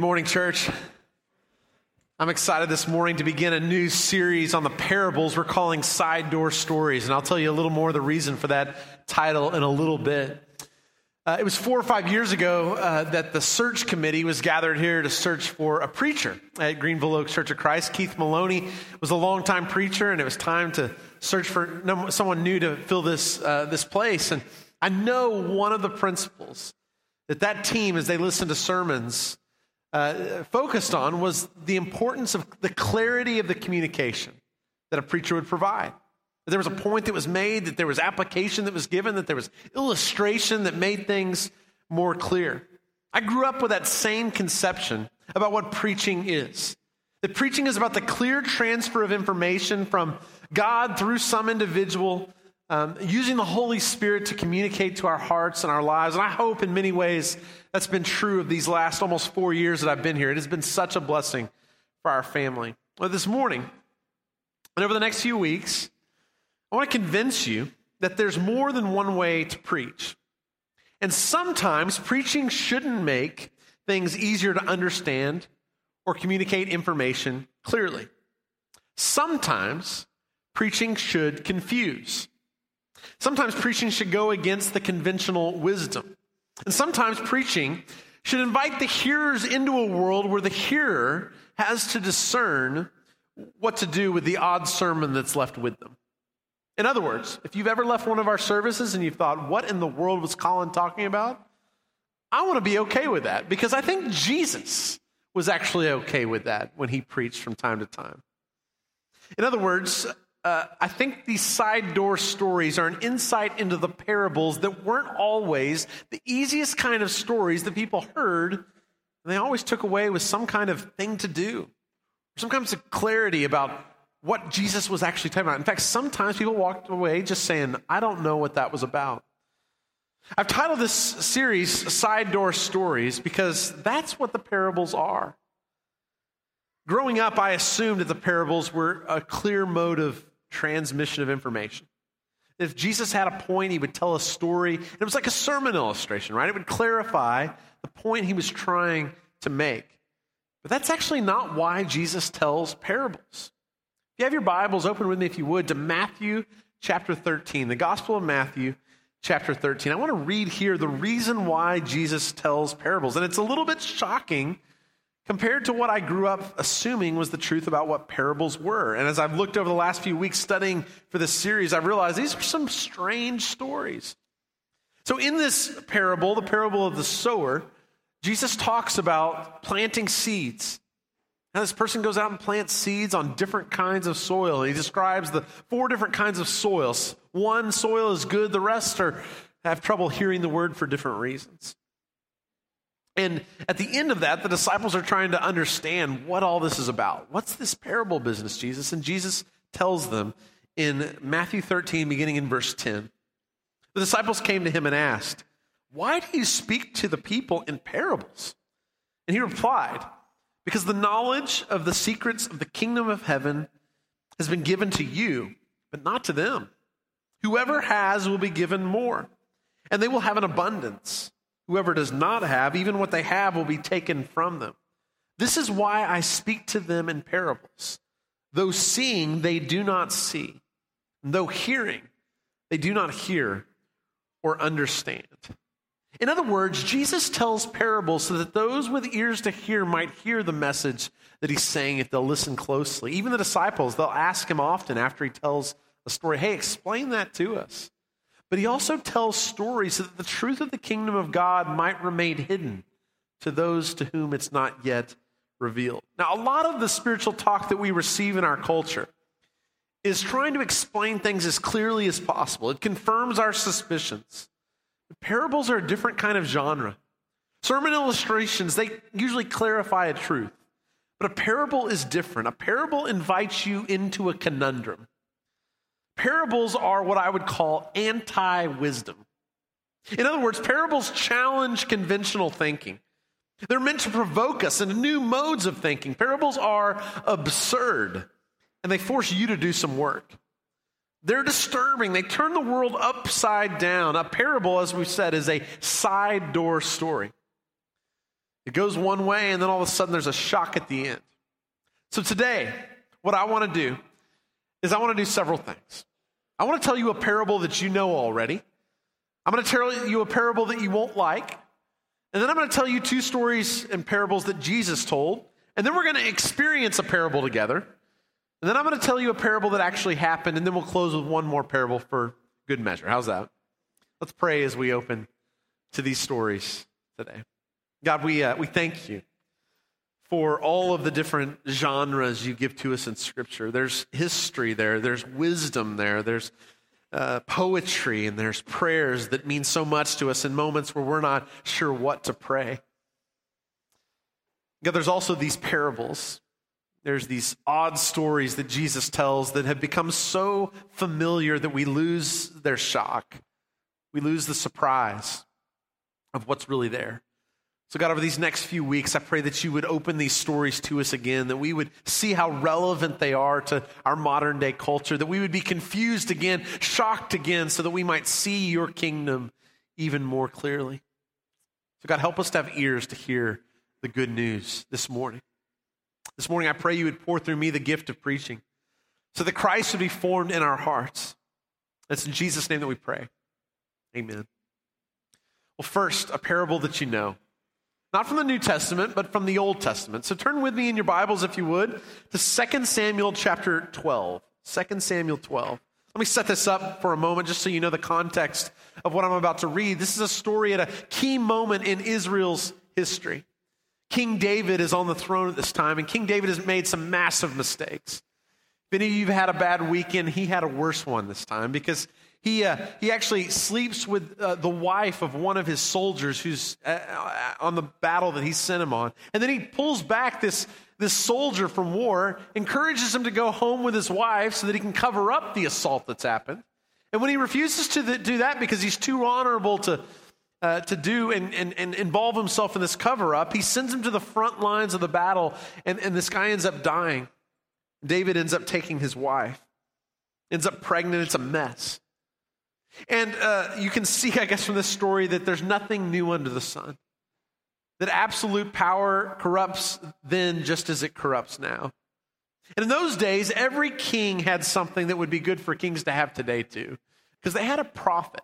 Good morning, church. I'm excited this morning to begin a new series on the parables we're calling Side Door Stories. And I'll tell you a little more of the reason for that title in a little bit. Uh, it was four or five years ago uh, that the search committee was gathered here to search for a preacher at Greenville Oaks Church of Christ. Keith Maloney was a longtime preacher, and it was time to search for someone new to fill this, uh, this place. And I know one of the principles that that team, as they listened to sermons, uh, focused on was the importance of the clarity of the communication that a preacher would provide. That there was a point that was made, that there was application that was given, that there was illustration that made things more clear. I grew up with that same conception about what preaching is. That preaching is about the clear transfer of information from God through some individual, um, using the Holy Spirit to communicate to our hearts and our lives. And I hope in many ways that's been true of these last almost four years that I've been here. It has been such a blessing for our family. Well, this morning, and over the next few weeks, I want to convince you that there's more than one way to preach. And sometimes preaching shouldn't make things easier to understand or communicate information clearly. Sometimes preaching should confuse. Sometimes preaching should go against the conventional wisdom. And sometimes preaching should invite the hearers into a world where the hearer has to discern what to do with the odd sermon that's left with them. In other words, if you've ever left one of our services and you've thought, what in the world was Colin talking about? I want to be okay with that because I think Jesus was actually okay with that when he preached from time to time. In other words, uh, I think these side door stories are an insight into the parables that weren't always the easiest kind of stories that people heard. And they always took away with some kind of thing to do, some kind of clarity about what Jesus was actually talking about. In fact, sometimes people walked away just saying, I don't know what that was about. I've titled this series Side Door Stories because that's what the parables are. Growing up, I assumed that the parables were a clear mode of transmission of information. If Jesus had a point, he would tell a story. It was like a sermon illustration, right? It would clarify the point he was trying to make. But that's actually not why Jesus tells parables. If you have your Bibles, open with me, if you would, to Matthew chapter 13, the Gospel of Matthew chapter 13. I want to read here the reason why Jesus tells parables. And it's a little bit shocking compared to what I grew up assuming was the truth about what parables were. And as I've looked over the last few weeks studying for this series, I've realized these are some strange stories. So, in this parable, the parable of the sower, Jesus talks about planting seeds. Now, this person goes out and plants seeds on different kinds of soil. He describes the four different kinds of soils. One soil is good, the rest are have trouble hearing the word for different reasons. And at the end of that, the disciples are trying to understand what all this is about. What's this parable business, Jesus? And Jesus tells them in Matthew 13, beginning in verse 10. The disciples came to him and asked, Why do you speak to the people in parables? And he replied, Because the knowledge of the secrets of the kingdom of heaven has been given to you, but not to them. Whoever has will be given more, and they will have an abundance. Whoever does not have, even what they have will be taken from them. This is why I speak to them in parables. Though seeing, they do not see. And Though hearing, they do not hear or understand. In other words, Jesus tells parables so that those with ears to hear might hear the message that he's saying if they'll listen closely. Even the disciples, they'll ask him often after he tells a story, hey, explain that to us. But he also tells stories so that the truth of the kingdom of God might remain hidden to those to whom it's not yet revealed. Now, a lot of the spiritual talk that we receive in our culture is trying to explain things as clearly as possible. It confirms our suspicions. Parables are a different kind of genre. Sermon illustrations, they usually clarify a truth. But a parable is different. A parable invites you into a conundrum. Parables are what I would call anti wisdom. In other words, parables challenge conventional thinking. They're meant to provoke us into new modes of thinking. Parables are absurd, and they force you to do some work. They're disturbing. They turn the world upside down. A parable, as we said, is a side door story. It goes one way, and then all of a sudden there's a shock at the end. So today, what I want to do is I want to do several things. I want to tell you a parable that you know already. I'm going to tell you a parable that you won't like. And then I'm going to tell you two stories and parables that Jesus told. And then we're going to experience a parable together. And then I'm going to tell you a parable that actually happened. And then we'll close with one more parable for good measure. How's that? Let's pray as we open to these stories today. God, we, uh, we thank you for all of the different genres you give to us in Scripture. There's history there, there's wisdom there, there's uh, poetry, and there's prayers that mean so much to us in moments where we're not sure what to pray. God, there's also these parables. There's these odd stories that Jesus tells that have become so familiar that we lose their shock. We lose the surprise of what's really there. So, God, over these next few weeks, I pray that you would open these stories to us again, that we would see how relevant they are to our modern day culture, that we would be confused again, shocked again, so that we might see your kingdom even more clearly. So, God, help us to have ears to hear the good news this morning. This morning, I pray you would pour through me the gift of preaching so that Christ would be formed in our hearts. It's in Jesus' name that we pray. Amen. Well, first, a parable that you know. Not from the New Testament, but from the Old Testament. So turn with me in your Bibles, if you would, to 2 Samuel chapter 12. 2 Samuel 12. Let me set this up for a moment just so you know the context of what I'm about to read. This is a story at a key moment in Israel's history. King David is on the throne at this time, and King David has made some massive mistakes. If any of you have had a bad weekend, he had a worse one this time because he, uh, he actually sleeps with uh, the wife of one of his soldiers who's uh, uh, on the battle that he sent him on. And then he pulls back this, this soldier from war, encourages him to go home with his wife so that he can cover up the assault that's happened. And when he refuses to do that because he's too honorable to, uh, to do and, and, and involve himself in this cover up, he sends him to the front lines of the battle, and, and this guy ends up dying. David ends up taking his wife, ends up pregnant. It's a mess. And uh, you can see, I guess, from this story that there's nothing new under the sun. That absolute power corrupts then just as it corrupts now. And in those days, every king had something that would be good for kings to have today, too, because they had a prophet,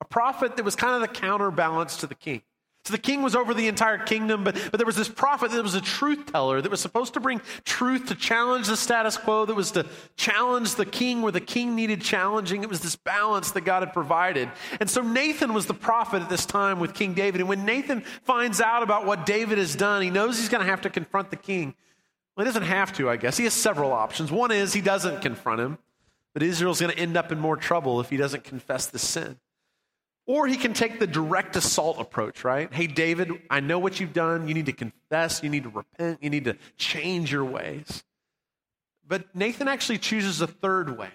a prophet that was kind of the counterbalance to the king. So the king was over the entire kingdom, but, but there was this prophet that was a truth teller that was supposed to bring truth to challenge the status quo, that was to challenge the king where the king needed challenging. It was this balance that God had provided. And so Nathan was the prophet at this time with King David. And when Nathan finds out about what David has done, he knows he's going to have to confront the king. Well, he doesn't have to, I guess. He has several options. One is he doesn't confront him, but Israel's going to end up in more trouble if he doesn't confess the sin. Or he can take the direct assault approach, right? Hey, David, I know what you've done. You need to confess. You need to repent. You need to change your ways. But Nathan actually chooses a third way,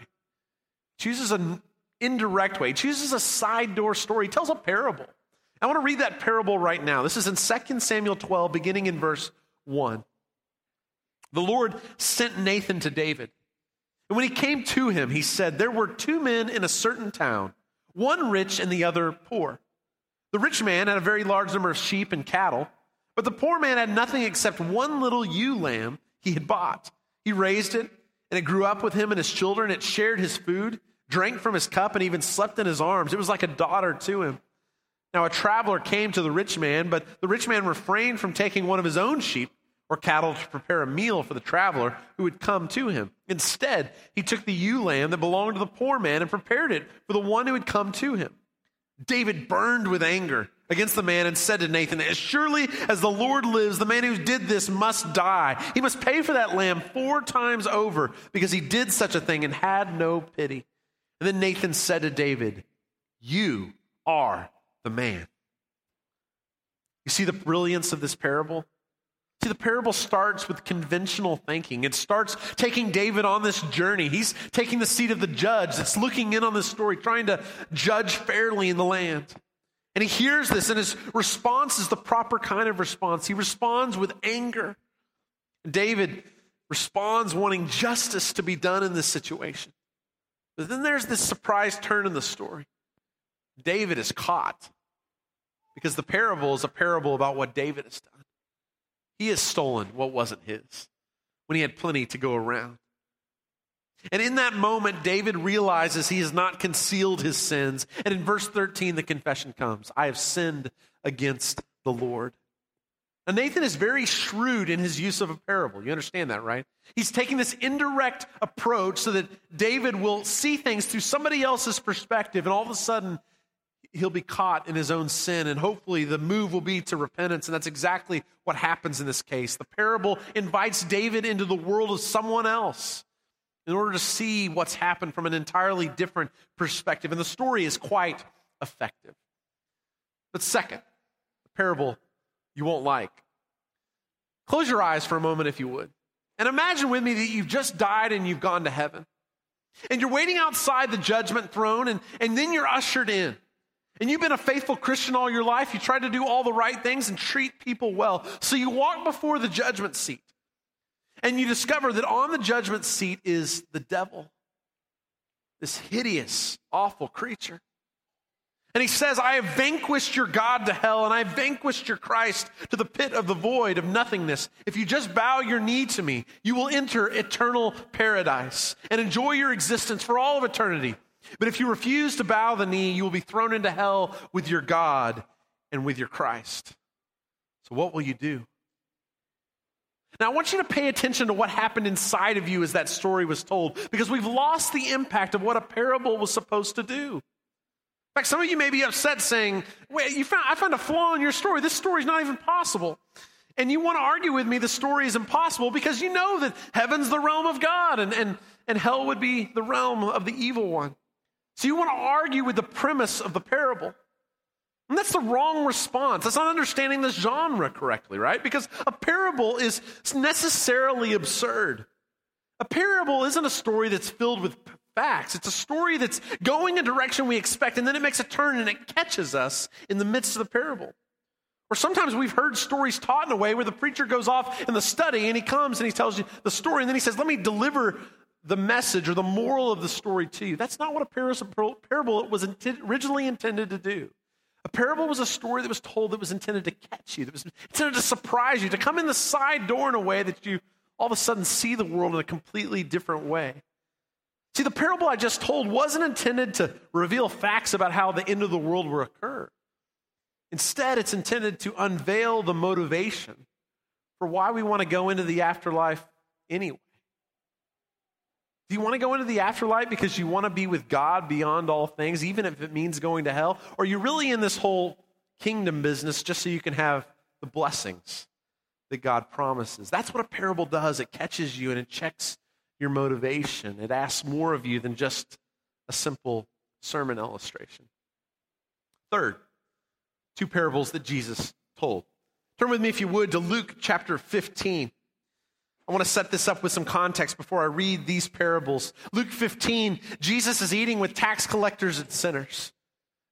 chooses an indirect way, chooses a side door story. He tells a parable. I want to read that parable right now. This is in 2 Samuel 12, beginning in verse 1. The Lord sent Nathan to David. And when he came to him, he said, There were two men in a certain town one rich and the other poor. The rich man had a very large number of sheep and cattle, but the poor man had nothing except one little ewe lamb he had bought. He raised it, and it grew up with him and his children. It shared his food, drank from his cup, and even slept in his arms. It was like a daughter to him. Now, a traveler came to the rich man, but the rich man refrained from taking one of his own sheep or cattle to prepare a meal for the traveler who would come to him. Instead, he took the ewe lamb that belonged to the poor man and prepared it for the one who had come to him. David burned with anger against the man and said to Nathan, As surely as the Lord lives, the man who did this must die. He must pay for that lamb four times over because he did such a thing and had no pity. And then Nathan said to David, You are the man. You see the brilliance of this parable? See, the parable starts with conventional thinking. It starts taking David on this journey. He's taking the seat of the judge that's looking in on this story, trying to judge fairly in the land. And he hears this, and his response is the proper kind of response. He responds with anger. David responds wanting justice to be done in this situation. But then there's this surprise turn in the story. David is caught because the parable is a parable about what David has done. He has stolen what wasn't his when he had plenty to go around. And in that moment, David realizes he has not concealed his sins. And in verse 13, the confession comes I have sinned against the Lord. Now, Nathan is very shrewd in his use of a parable. You understand that, right? He's taking this indirect approach so that David will see things through somebody else's perspective, and all of a sudden, he'll be caught in his own sin, and hopefully, the move will be to repentance. And that's exactly what happens in this case. The parable invites David into the world of someone else in order to see what's happened from an entirely different perspective. And the story is quite effective. But second, the parable you won't like. Close your eyes for a moment, if you would. And imagine with me that you've just died and you've gone to heaven. And you're waiting outside the judgment throne, and, and then you're ushered in. And you've been a faithful Christian all your life. You tried to do all the right things and treat people well. So you walk before the judgment seat. And you discover that on the judgment seat is the devil, this hideous, awful creature. And he says, I have vanquished your God to hell, and I have vanquished your Christ to the pit of the void of nothingness. If you just bow your knee to me, you will enter eternal paradise and enjoy your existence for all of eternity. But if you refuse to bow the knee, you will be thrown into hell with your God and with your Christ. So, what will you do? Now, I want you to pay attention to what happened inside of you as that story was told, because we've lost the impact of what a parable was supposed to do. In fact, some of you may be upset saying, Wait, you found, I found a flaw in your story. This story is not even possible. And you want to argue with me the story is impossible because you know that heaven's the realm of God and, and, and hell would be the realm of the evil one. So you want to argue with the premise of the parable. And that's the wrong response. That's not understanding the genre correctly, right? Because a parable is necessarily absurd. A parable isn't a story that's filled with facts. It's a story that's going a direction we expect, and then it makes a turn and it catches us in the midst of the parable. Or sometimes we've heard stories taught in a way where the preacher goes off in the study and he comes and he tells you the story, and then he says, Let me deliver the message or the moral of the story to you. That's not what a parable was originally intended to do. A parable was a story that was told that was intended to catch you, that was intended to surprise you, to come in the side door in a way that you all of a sudden see the world in a completely different way. See, the parable I just told wasn't intended to reveal facts about how the end of the world will occur. Instead, it's intended to unveil the motivation for why we want to go into the afterlife anyway. Do you want to go into the afterlife because you want to be with God beyond all things, even if it means going to hell? Or are you really in this whole kingdom business just so you can have the blessings that God promises? That's what a parable does. It catches you and it checks your motivation. It asks more of you than just a simple sermon illustration. Third, two parables that Jesus told. Turn with me, if you would, to Luke chapter 15. I want to set this up with some context before I read these parables. Luke 15, Jesus is eating with tax collectors and sinners.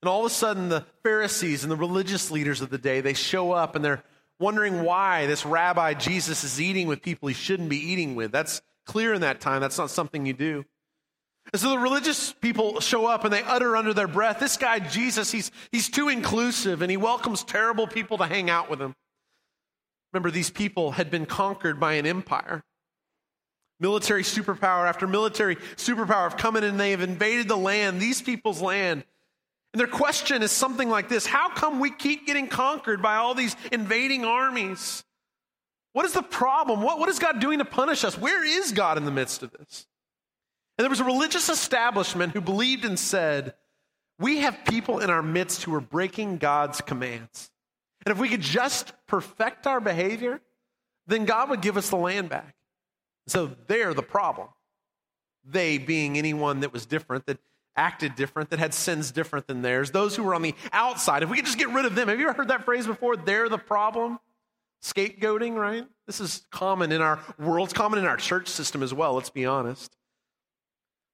And all of a sudden, the Pharisees and the religious leaders of the day, they show up and they're wondering why this rabbi Jesus is eating with people he shouldn't be eating with. That's clear in that time. That's not something you do. And so the religious people show up and they utter under their breath, this guy Jesus, he's, he's too inclusive and he welcomes terrible people to hang out with him. Remember, these people had been conquered by an empire. Military superpower after military superpower have come in and they have invaded the land, these people's land. And their question is something like this How come we keep getting conquered by all these invading armies? What is the problem? What, what is God doing to punish us? Where is God in the midst of this? And there was a religious establishment who believed and said, We have people in our midst who are breaking God's commands. And if we could just perfect our behavior, then God would give us the land back. So they're the problem. They being anyone that was different, that acted different, that had sins different than theirs, those who were on the outside. If we could just get rid of them. Have you ever heard that phrase before? They're the problem. Scapegoating, right? This is common in our world, it's common in our church system as well, let's be honest.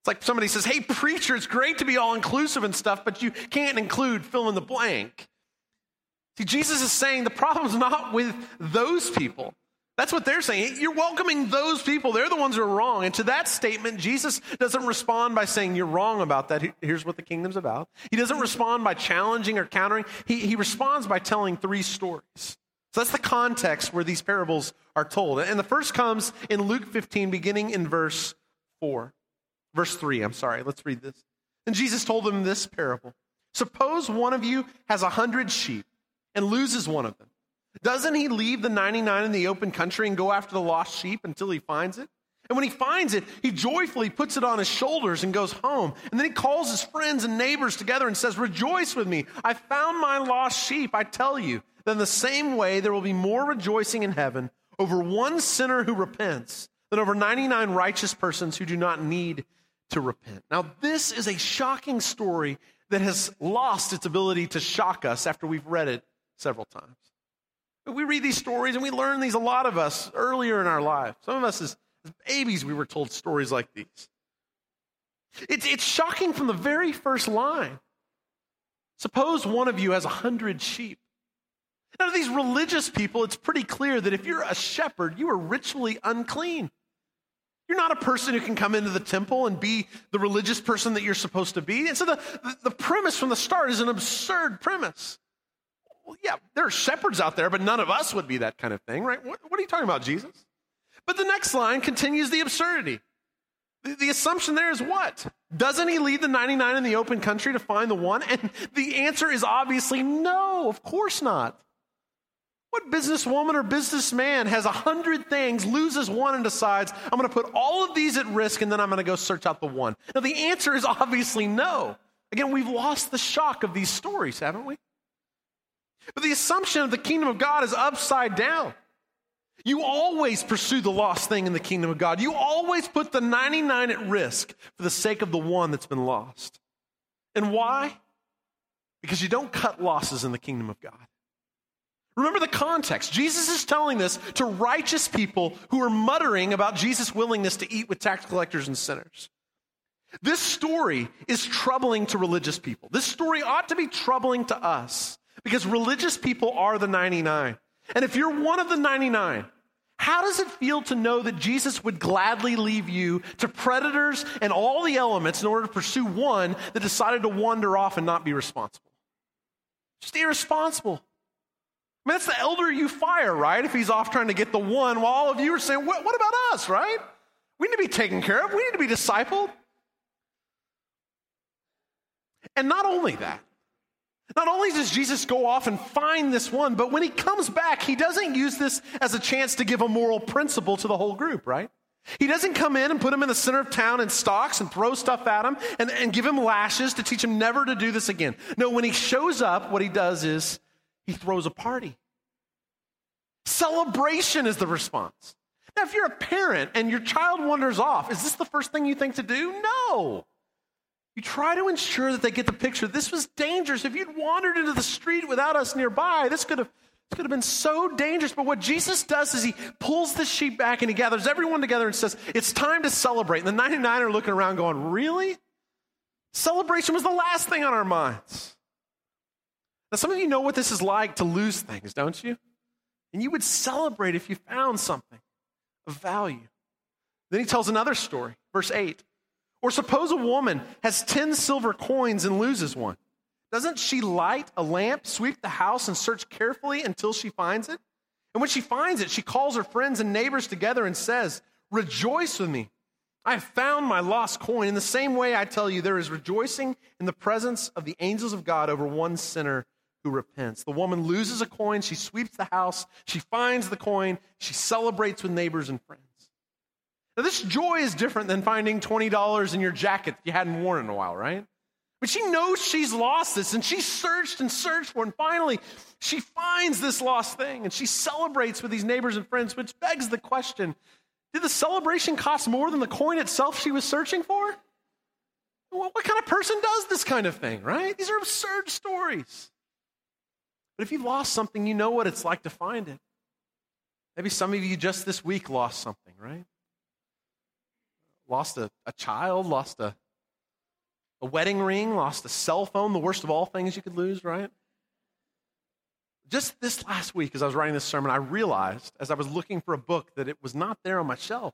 It's like somebody says, Hey, preacher, it's great to be all inclusive and stuff, but you can't include fill in the blank. See, Jesus is saying the problem's not with those people. That's what they're saying. You're welcoming those people. They're the ones who are wrong. And to that statement, Jesus doesn't respond by saying, You're wrong about that. Here's what the kingdom's about. He doesn't respond by challenging or countering. He, he responds by telling three stories. So that's the context where these parables are told. And the first comes in Luke 15, beginning in verse 4. Verse 3, I'm sorry. Let's read this. And Jesus told them this parable Suppose one of you has a hundred sheep and loses one of them. Doesn't he leave the 99 in the open country and go after the lost sheep until he finds it? And when he finds it, he joyfully puts it on his shoulders and goes home. And then he calls his friends and neighbors together and says, Rejoice with me. I found my lost sheep. I tell you, then the same way there will be more rejoicing in heaven over one sinner who repents than over 99 righteous persons who do not need to repent. Now, this is a shocking story that has lost its ability to shock us after we've read it several times. We read these stories and we learn these, a lot of us, earlier in our life. Some of us, as, as babies, we were told stories like these. It's, it's shocking from the very first line. Suppose one of you has a hundred sheep. Now, to these religious people, it's pretty clear that if you're a shepherd, you are ritually unclean. You're not a person who can come into the temple and be the religious person that you're supposed to be. And so the, the premise from the start is an absurd premise well, yeah, there are shepherds out there, but none of us would be that kind of thing, right? What, what are you talking about, Jesus? But the next line continues the absurdity. The, the assumption there is what? Doesn't he lead the 99 in the open country to find the one? And the answer is obviously no, of course not. What businesswoman or businessman has a hundred things, loses one, and decides, I'm going to put all of these at risk and then I'm going to go search out the one? Now, the answer is obviously no. Again, we've lost the shock of these stories, haven't we? But the assumption of the kingdom of God is upside down. You always pursue the lost thing in the kingdom of God. You always put the 99 at risk for the sake of the one that's been lost. And why? Because you don't cut losses in the kingdom of God. Remember the context. Jesus is telling this to righteous people who are muttering about Jesus' willingness to eat with tax collectors and sinners. This story is troubling to religious people. This story ought to be troubling to us because religious people are the 99. And if you're one of the 99, how does it feel to know that Jesus would gladly leave you to predators and all the elements in order to pursue one that decided to wander off and not be responsible? Just irresponsible. I mean, that's the elder you fire, right? If he's off trying to get the one while all of you are saying, what, what about us, right? We need to be taken care of. We need to be discipled. And not only that, not only does Jesus go off and find this one, but when he comes back, he doesn't use this as a chance to give a moral principle to the whole group, right? He doesn't come in and put him in the center of town in stocks and throw stuff at him and, and give him lashes to teach him never to do this again. No, when he shows up, what he does is he throws a party. Celebration is the response. Now, if you're a parent and your child wanders off, is this the first thing you think to do? No. You try to ensure that they get the picture. This was dangerous. If you'd wandered into the street without us nearby, this could have could have been so dangerous. But what Jesus does is he pulls the sheep back and he gathers everyone together and says, It's time to celebrate. And the 99 are looking around going, Really? Celebration was the last thing on our minds. Now, some of you know what this is like to lose things, don't you? And you would celebrate if you found something of value. Then he tells another story, verse 8. Or suppose a woman has 10 silver coins and loses one. Doesn't she light a lamp, sweep the house, and search carefully until she finds it? And when she finds it, she calls her friends and neighbors together and says, Rejoice with me. I have found my lost coin. In the same way, I tell you, there is rejoicing in the presence of the angels of God over one sinner who repents. The woman loses a coin. She sweeps the house. She finds the coin. She celebrates with neighbors and friends. Now, this joy is different than finding $20 in your jacket that you hadn't worn in a while, right? But she knows she's lost this and she searched and searched for it. And finally, she finds this lost thing and she celebrates with these neighbors and friends, which begs the question did the celebration cost more than the coin itself she was searching for? What, what kind of person does this kind of thing, right? These are absurd stories. But if you've lost something, you know what it's like to find it. Maybe some of you just this week lost something, right? Lost a, a child, lost a, a wedding ring, lost a cell phone, the worst of all things you could lose, right? Just this last week, as I was writing this sermon, I realized as I was looking for a book that it was not there on my shelf.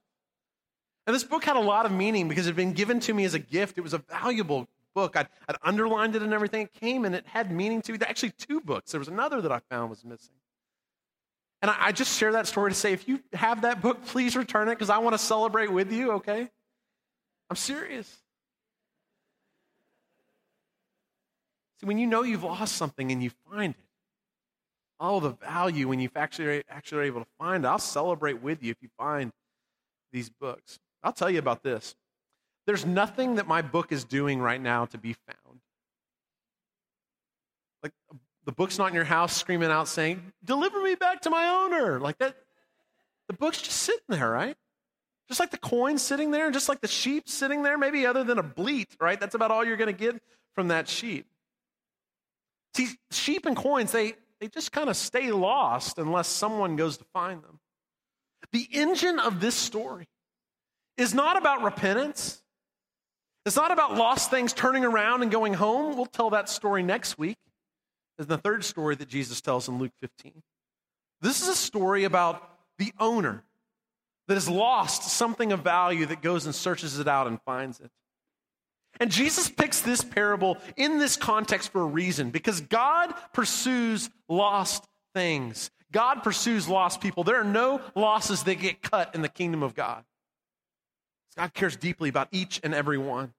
And this book had a lot of meaning because it had been given to me as a gift. It was a valuable book. I'd, I'd underlined it and everything. It came and it had meaning to me. Actually, two books. There was another that I found was missing. And I, I just share that story to say if you have that book, please return it because I want to celebrate with you, okay? I'm serious. See, when you know you've lost something and you find it, all the value when you've actually, actually are able to find it, I'll celebrate with you if you find these books. I'll tell you about this. There's nothing that my book is doing right now to be found. Like the book's not in your house screaming out saying, Deliver me back to my owner. Like that. The book's just sitting there, right? Just like the coin sitting there, just like the sheep sitting there, maybe other than a bleat, right? That's about all you're going to get from that sheep. See, sheep and coins, they, they just kind of stay lost unless someone goes to find them. The engine of this story is not about repentance. It's not about lost things turning around and going home. We'll tell that story next week. Is the third story that Jesus tells in Luke 15. This is a story about the owner that has lost something of value that goes and searches it out and finds it. And Jesus picks this parable in this context for a reason because God pursues lost things. God pursues lost people. There are no losses that get cut in the kingdom of God. God cares deeply about each and every one.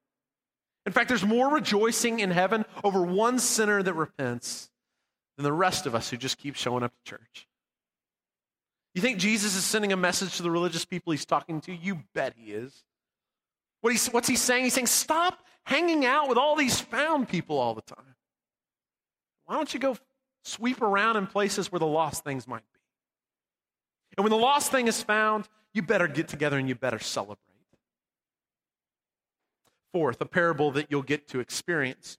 In fact, there's more rejoicing in heaven over one sinner that repents than the rest of us who just keep showing up to church. You think Jesus is sending a message to the religious people he's talking to? You bet he is. What he's, what's he saying? He's saying, stop hanging out with all these found people all the time. Why don't you go sweep around in places where the lost things might be? And when the lost thing is found, you better get together and you better celebrate. Fourth, a parable that you'll get to experience.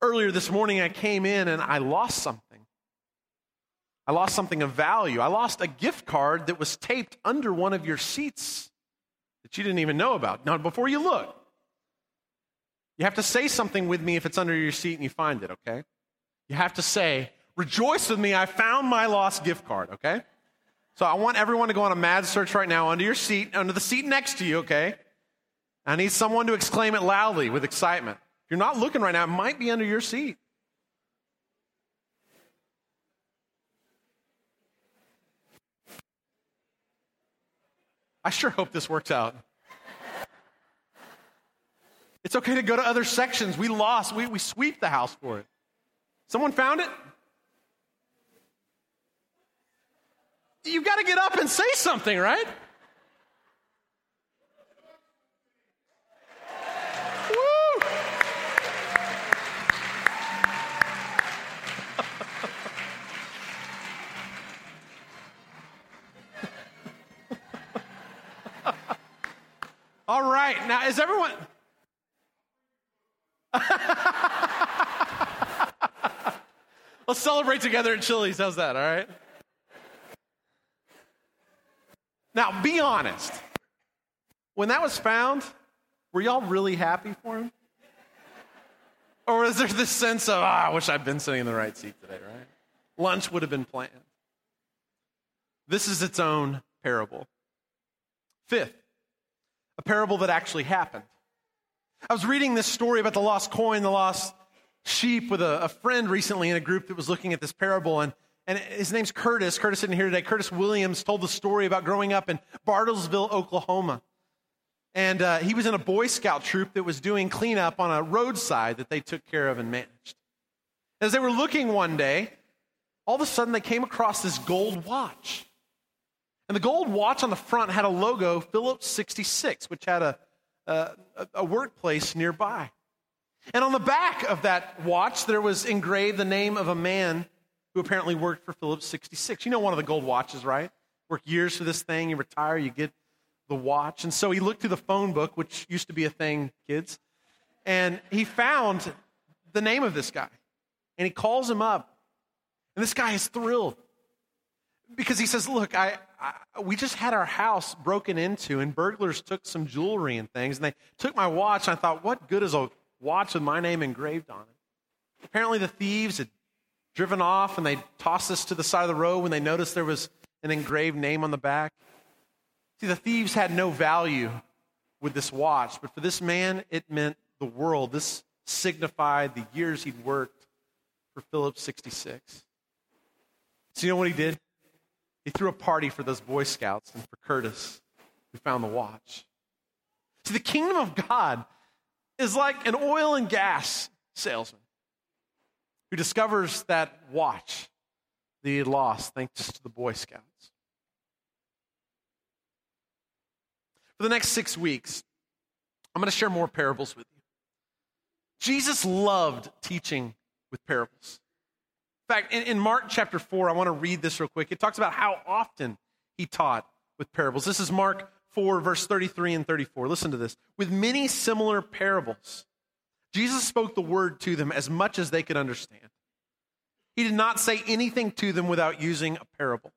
Earlier this morning, I came in and I lost something. I lost something of value. I lost a gift card that was taped under one of your seats that you didn't even know about. Now, before you look, you have to say something with me if it's under your seat and you find it, okay? You have to say, Rejoice with me, I found my lost gift card, okay? So I want everyone to go on a mad search right now under your seat, under the seat next to you, okay? I need someone to exclaim it loudly with excitement. If you're not looking right now, it might be under your seat. I sure hope this works out. It's okay to go to other sections. We lost, we, we sweep the house for it. Someone found it? You've got to get up and say something, right? All right. Now, is everyone. Let's celebrate together at Chili's. How's that? All right. Now, be honest. When that was found, were y'all really happy for him? Or is there this sense of, ah, I wish I'd been sitting in the right seat today, right? Lunch would have been planned. This is its own parable. Fifth, a parable that actually happened. I was reading this story about the lost coin, the lost sheep with a, a, friend recently in a group that was looking at this parable. And, and his name's Curtis. Curtis isn't here today. Curtis Williams told the story about growing up in Bartlesville, Oklahoma. And uh, he was in a Boy Scout troop that was doing cleanup on a roadside that they took care of and managed. As they were looking one day, all of a sudden they came across this gold watch. And the gold watch on the front had a logo, Phillips 66, which had a, a, a workplace nearby. And on the back of that watch, there was engraved the name of a man who apparently worked for Phillips 66. You know one of the gold watches, right? Work years for this thing, you retire, you get the watch. And so he looked through the phone book, which used to be a thing, kids, and he found the name of this guy. And he calls him up. And this guy is thrilled because he says, Look, I, I, we just had our house broken into, and burglars took some jewelry and things, and they took my watch. And I thought, What good is a watch with my name engraved on it? Apparently, the thieves had driven off and they tossed this to the side of the road when they noticed there was an engraved name on the back. See, the thieves had no value with this watch, but for this man, it meant the world. This signified the years he'd worked for Phillips 66. So, you know what he did? He threw a party for those Boy Scouts and for Curtis, who found the watch. See, the kingdom of God is like an oil and gas salesman who discovers that watch that he had lost thanks to the Boy Scouts. For the next six weeks, I'm going to share more parables with you. Jesus loved teaching with parables. In fact, in, in Mark chapter 4, I want to read this real quick. It talks about how often he taught with parables. This is Mark 4, verse 33 and 34. Listen to this. With many similar parables, Jesus spoke the word to them as much as they could understand. He did not say anything to them without using a parable.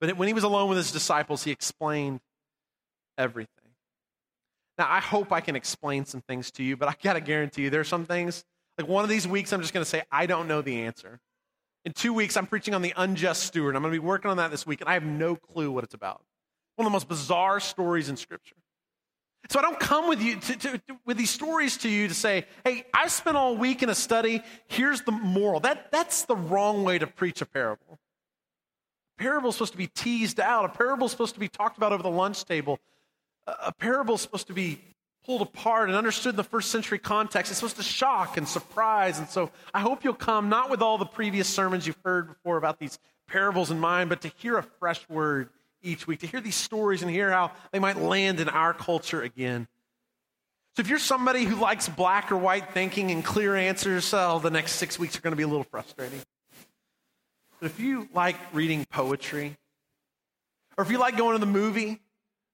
But when he was alone with his disciples, he explained everything. Now, I hope I can explain some things to you, but I got to guarantee you there are some things, like one of these weeks, I'm just going to say, I don't know the answer. In two weeks, I'm preaching on the unjust steward. I'm going to be working on that this week, and I have no clue what it's about. One of the most bizarre stories in Scripture. So I don't come with you to, to, to, with these stories to you to say, "Hey, I spent all week in a study. Here's the moral." That that's the wrong way to preach a parable. A parable is supposed to be teased out. A parable is supposed to be talked about over the lunch table. A parable is supposed to be pulled apart and understood in the first century context. It's supposed to shock and surprise. And so I hope you'll come, not with all the previous sermons you've heard before about these parables in mind, but to hear a fresh word each week, to hear these stories and hear how they might land in our culture again. So if you're somebody who likes black or white thinking and clear answers, oh, the next six weeks are going to be a little frustrating. But if you like reading poetry, or if you like going to the movie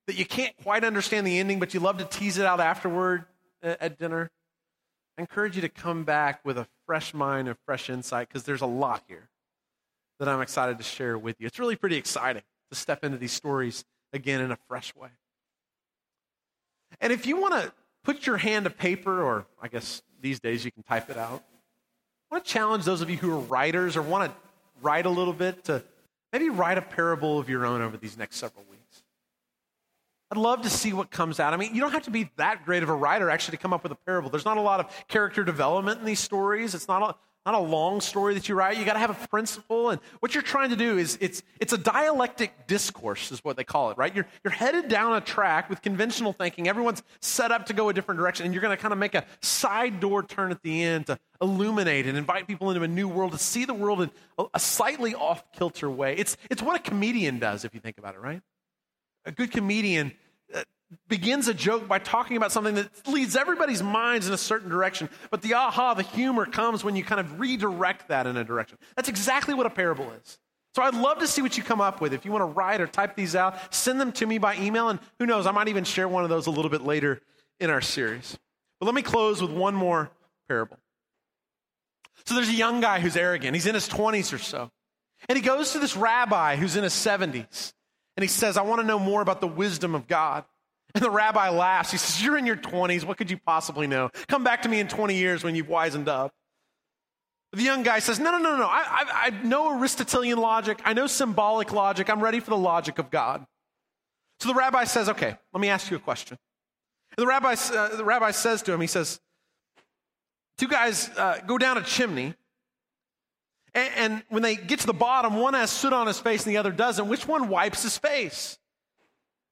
that you can't quite understand the ending, but you love to tease it out afterward uh, at dinner, I encourage you to come back with a fresh mind and fresh insight because there's a lot here that I'm excited to share with you. It's really pretty exciting to step into these stories again in a fresh way. And if you want to put your hand to paper, or I guess these days you can type it out, I want to challenge those of you who are writers or want to write a little bit to maybe write a parable of your own over these next several weeks. I'd love to see what comes out. I mean, you don't have to be that great of a writer actually to come up with a parable. There's not a lot of character development in these stories. It's not a, not a long story that you write. You got to have a principle. And what you're trying to do is it's, it's a dialectic discourse, is what they call it, right? You're, you're headed down a track with conventional thinking. Everyone's set up to go a different direction. And you're going to kind of make a side door turn at the end to illuminate and invite people into a new world, to see the world in a slightly off kilter way. It's, it's what a comedian does, if you think about it, right? A good comedian uh, begins a joke by talking about something that leads everybody's minds in a certain direction. But the aha, the humor comes when you kind of redirect that in a direction. That's exactly what a parable is. So I'd love to see what you come up with. If you want to write or type these out, send them to me by email. And who knows, I might even share one of those a little bit later in our series. But let me close with one more parable. So there's a young guy who's arrogant. He's in his 20s or so. And he goes to this rabbi who's in his 70s and he says, I want to know more about the wisdom of God. And the rabbi laughs. He says, You're in your 20s. What could you possibly know? Come back to me in 20 years when you've wizened up. The young guy says, No, no, no, no. I, I, I know Aristotelian logic. I know symbolic logic. I'm ready for the logic of God. So the rabbi says, Okay, let me ask you a question. And the rabbi, uh, the rabbi says to him, He says, Two guys uh, go down a chimney. And, and when they get to the bottom, one has soot on his face and the other doesn't. Which one wipes his face?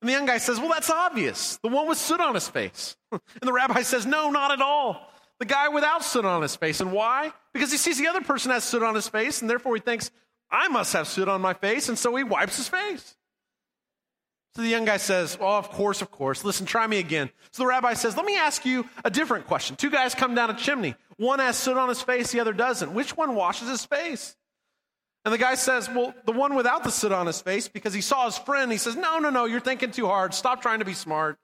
And the young guy says, Well, that's obvious. The one with soot on his face. and the rabbi says, No, not at all. The guy without soot on his face. And why? Because he sees the other person has soot on his face, and therefore he thinks, I must have soot on my face. And so he wipes his face. So the young guy says, Well, of course, of course. Listen, try me again. So the rabbi says, Let me ask you a different question. Two guys come down a chimney. One has soot on his face, the other doesn't. Which one washes his face? And the guy says, Well, the one without the soot on his face, because he saw his friend, he says, No, no, no, you're thinking too hard. Stop trying to be smart.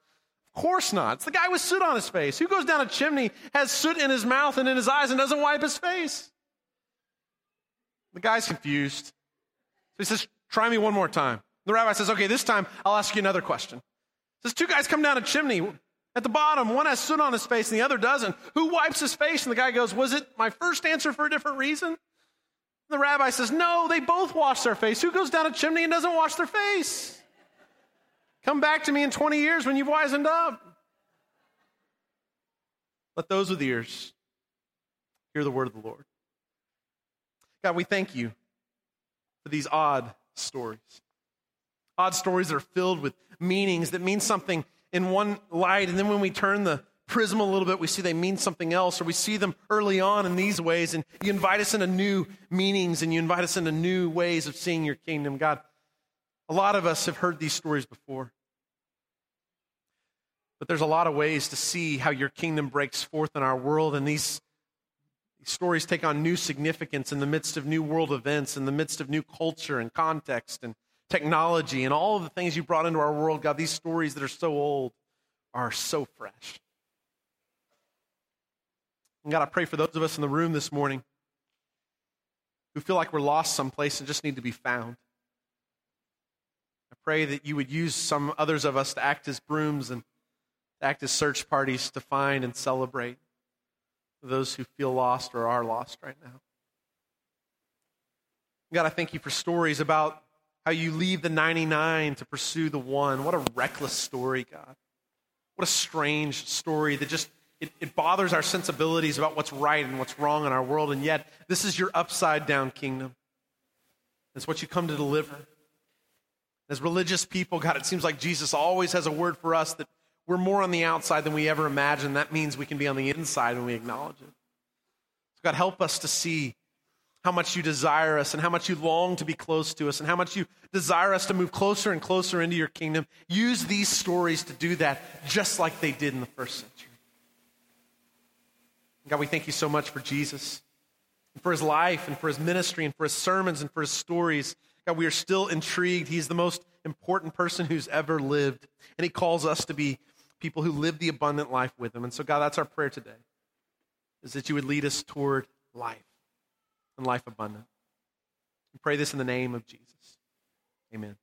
Of course not. It's the guy with soot on his face. Who goes down a chimney, has soot in his mouth and in his eyes, and doesn't wipe his face? The guy's confused. So he says, Try me one more time. The rabbi says, Okay, this time I'll ask you another question. He says, Two guys come down a chimney. At the bottom, one has soot on his face and the other doesn't. Who wipes his face? And the guy goes, Was it my first answer for a different reason? The rabbi says, No, they both wash their face. Who goes down a chimney and doesn't wash their face? Come back to me in 20 years when you've wizened up. Let those with ears hear the word of the Lord. God, we thank you for these odd stories. Odd stories that are filled with meanings that mean something in one light, and then when we turn the prism a little bit, we see they mean something else, or we see them early on in these ways, and you invite us into new meanings and you invite us into new ways of seeing your kingdom. God, a lot of us have heard these stories before. But there's a lot of ways to see how your kingdom breaks forth in our world, and these, stories take on new significance in the midst of new world events, in the midst of new culture and context and technology and all of the things you brought into our world. God, these stories that are so old are so fresh. And God, I pray for those of us in the room this morning who feel like we're lost someplace and just need to be found. I pray that you would use some others of us to act as brooms and act as search parties to find and celebrate those who feel lost or are lost right now. God, I thank you for stories about how you leave the 99 to pursue the one. What a reckless story, God. What a strange story that just it, it bothers our sensibilities about what's right and what's wrong in our world, and yet this is your upside down kingdom. It's what you come to deliver. As religious people, God, it seems like Jesus always has a word for us that we're more on the outside than we ever imagined. That means we can be on the inside when we acknowledge it. So God, help us to see how much you desire us and how much you long to be close to us and how much you desire us to move closer and closer into your kingdom. Use these stories to do that just like they did in the first century. God, we thank you so much for Jesus, and for his life, and for his ministry, and for his sermons, and for his stories. God, we are still intrigued. He's the most important person who's ever lived, and he calls us to be people who live the abundant life with him. And so, God, that's our prayer today, is that you would lead us toward life and life abundant. We pray this in the name of Jesus. Amen.